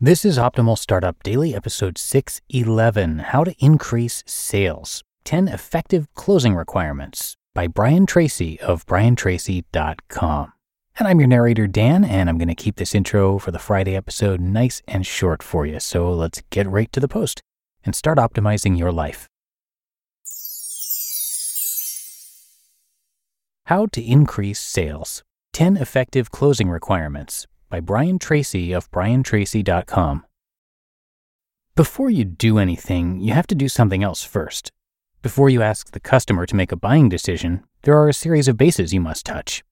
This is Optimal Startup Daily, episode 611 How to Increase Sales 10 Effective Closing Requirements by Brian Tracy of briantracy.com. And I'm your narrator, Dan, and I'm going to keep this intro for the Friday episode nice and short for you. So let's get right to the post and start optimizing your life. How to Increase Sales 10 Effective Closing Requirements by Brian Tracy of briantracy.com. Before you do anything, you have to do something else first. Before you ask the customer to make a buying decision, there are a series of bases you must touch.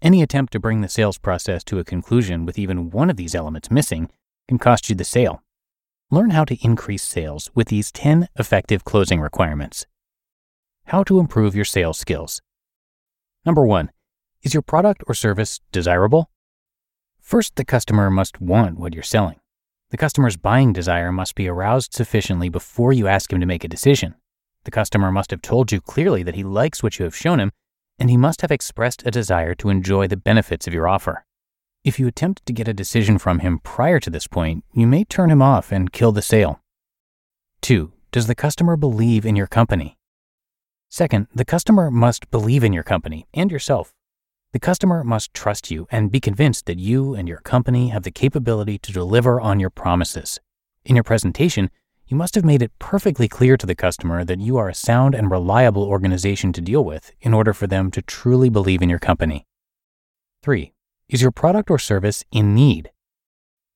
Any attempt to bring the sales process to a conclusion with even one of these elements missing can cost you the sale. Learn how to increase sales with these 10 effective closing requirements. How to improve your sales skills. Number one, is your product or service desirable? First, the customer must want what you're selling. The customer's buying desire must be aroused sufficiently before you ask him to make a decision. The customer must have told you clearly that he likes what you have shown him, and he must have expressed a desire to enjoy the benefits of your offer. If you attempt to get a decision from him prior to this point, you may turn him off and kill the sale. 2. Does the customer believe in your company? Second, the customer must believe in your company and yourself. The customer must trust you and be convinced that you and your company have the capability to deliver on your promises. In your presentation, you must have made it perfectly clear to the customer that you are a sound and reliable organization to deal with in order for them to truly believe in your company. 3. Is your product or service in need?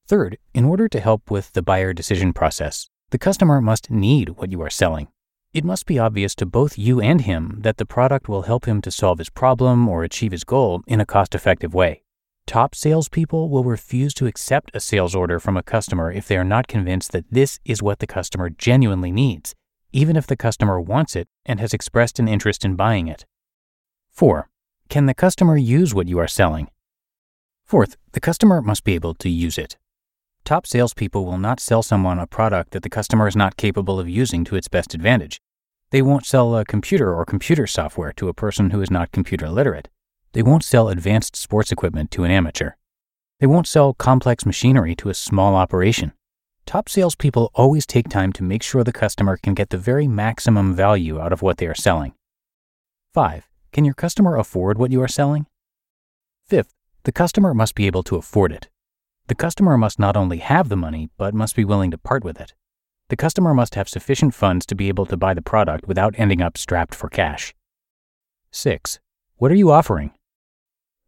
Third, in order to help with the buyer decision process, the customer must need what you are selling. It must be obvious to both you and him that the product will help him to solve his problem or achieve his goal in a cost effective way. Top salespeople will refuse to accept a sales order from a customer if they are not convinced that this is what the customer genuinely needs, even if the customer wants it and has expressed an interest in buying it. 4. Can the customer use what you are selling? Fourth, the customer must be able to use it. Top salespeople will not sell someone a product that the customer is not capable of using to its best advantage. They won't sell a computer or computer software to a person who is not computer literate. They won't sell advanced sports equipment to an amateur. They won't sell complex machinery to a small operation. Top salespeople always take time to make sure the customer can get the very maximum value out of what they are selling. 5. Can your customer afford what you are selling? Fifth, the customer must be able to afford it. The customer must not only have the money, but must be willing to part with it. The customer must have sufficient funds to be able to buy the product without ending up strapped for cash. 6. What are you offering?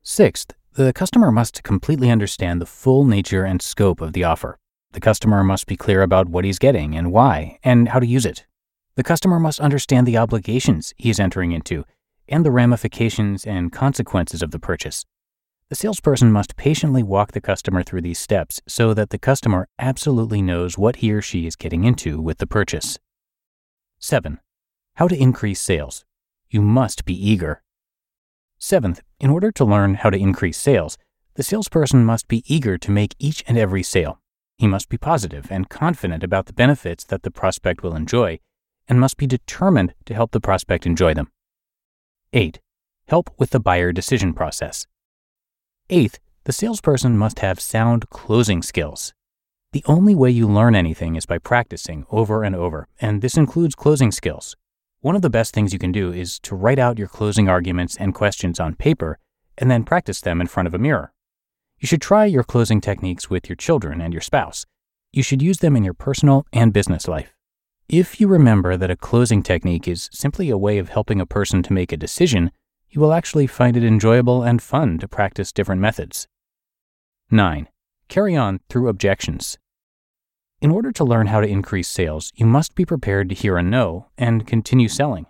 Sixth, the customer must completely understand the full nature and scope of the offer. The customer must be clear about what he's getting and why, and how to use it. The customer must understand the obligations he is entering into and the ramifications and consequences of the purchase. The salesperson must patiently walk the customer through these steps so that the customer absolutely knows what he or she is getting into with the purchase. 7. How to increase sales. You must be eager. Seventh, in order to learn how to increase sales, the salesperson must be eager to make each and every sale. He must be positive and confident about the benefits that the prospect will enjoy and must be determined to help the prospect enjoy them. 8. Help with the buyer decision process. Eighth, the salesperson must have sound closing skills. The only way you learn anything is by practicing over and over, and this includes closing skills. One of the best things you can do is to write out your closing arguments and questions on paper and then practice them in front of a mirror. You should try your closing techniques with your children and your spouse, you should use them in your personal and business life. If you remember that a closing technique is simply a way of helping a person to make a decision, you will actually find it enjoyable and fun to practice different methods. 9. Carry on through objections. In order to learn how to increase sales, you must be prepared to hear a no and continue selling.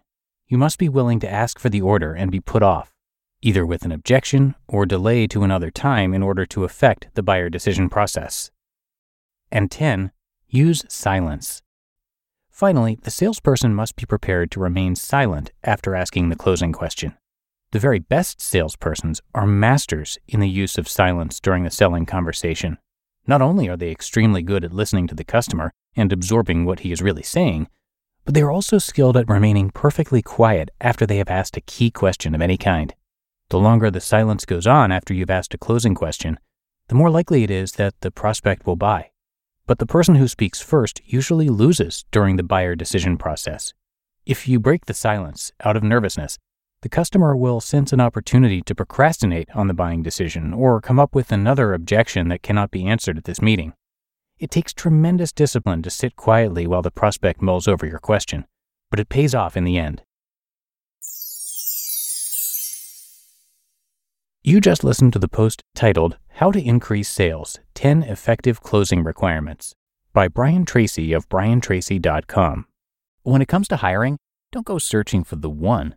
You must be willing to ask for the order and be put off, either with an objection or delay to another time in order to affect the buyer decision process. And 10. Use silence. Finally, the salesperson must be prepared to remain silent after asking the closing question. The very best salespersons are masters in the use of silence during the selling conversation. Not only are they extremely good at listening to the customer and absorbing what he is really saying, but they are also skilled at remaining perfectly quiet after they have asked a key question of any kind. The longer the silence goes on after you've asked a closing question, the more likely it is that the prospect will buy. But the person who speaks first usually loses during the buyer decision process. If you break the silence out of nervousness, the customer will sense an opportunity to procrastinate on the buying decision or come up with another objection that cannot be answered at this meeting. It takes tremendous discipline to sit quietly while the prospect mulls over your question, but it pays off in the end. You just listened to the post titled How to Increase Sales 10 Effective Closing Requirements by Brian Tracy of briantracy.com. When it comes to hiring, don't go searching for the one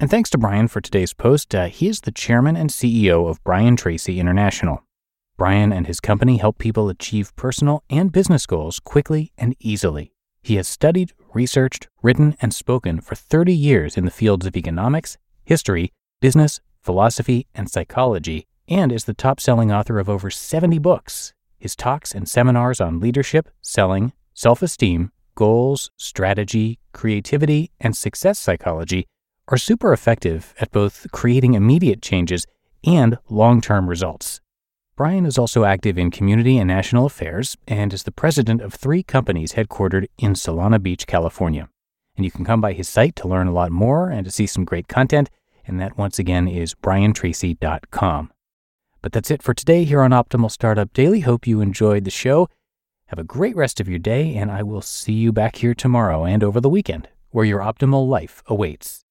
And thanks to Brian for today's post. Uh, he is the chairman and CEO of Brian Tracy International. Brian and his company help people achieve personal and business goals quickly and easily. He has studied, researched, written, and spoken for 30 years in the fields of economics, history, business, philosophy, and psychology, and is the top selling author of over 70 books. His talks and seminars on leadership, selling, self esteem, goals, strategy, creativity, and success psychology are super effective at both creating immediate changes and long term results. Brian is also active in community and national affairs and is the president of three companies headquartered in Solana Beach, California. And you can come by his site to learn a lot more and to see some great content, and that once again is briantracy.com. But that's it for today here on Optimal Startup Daily. Hope you enjoyed the show. Have a great rest of your day, and I will see you back here tomorrow and over the weekend, where your optimal life awaits.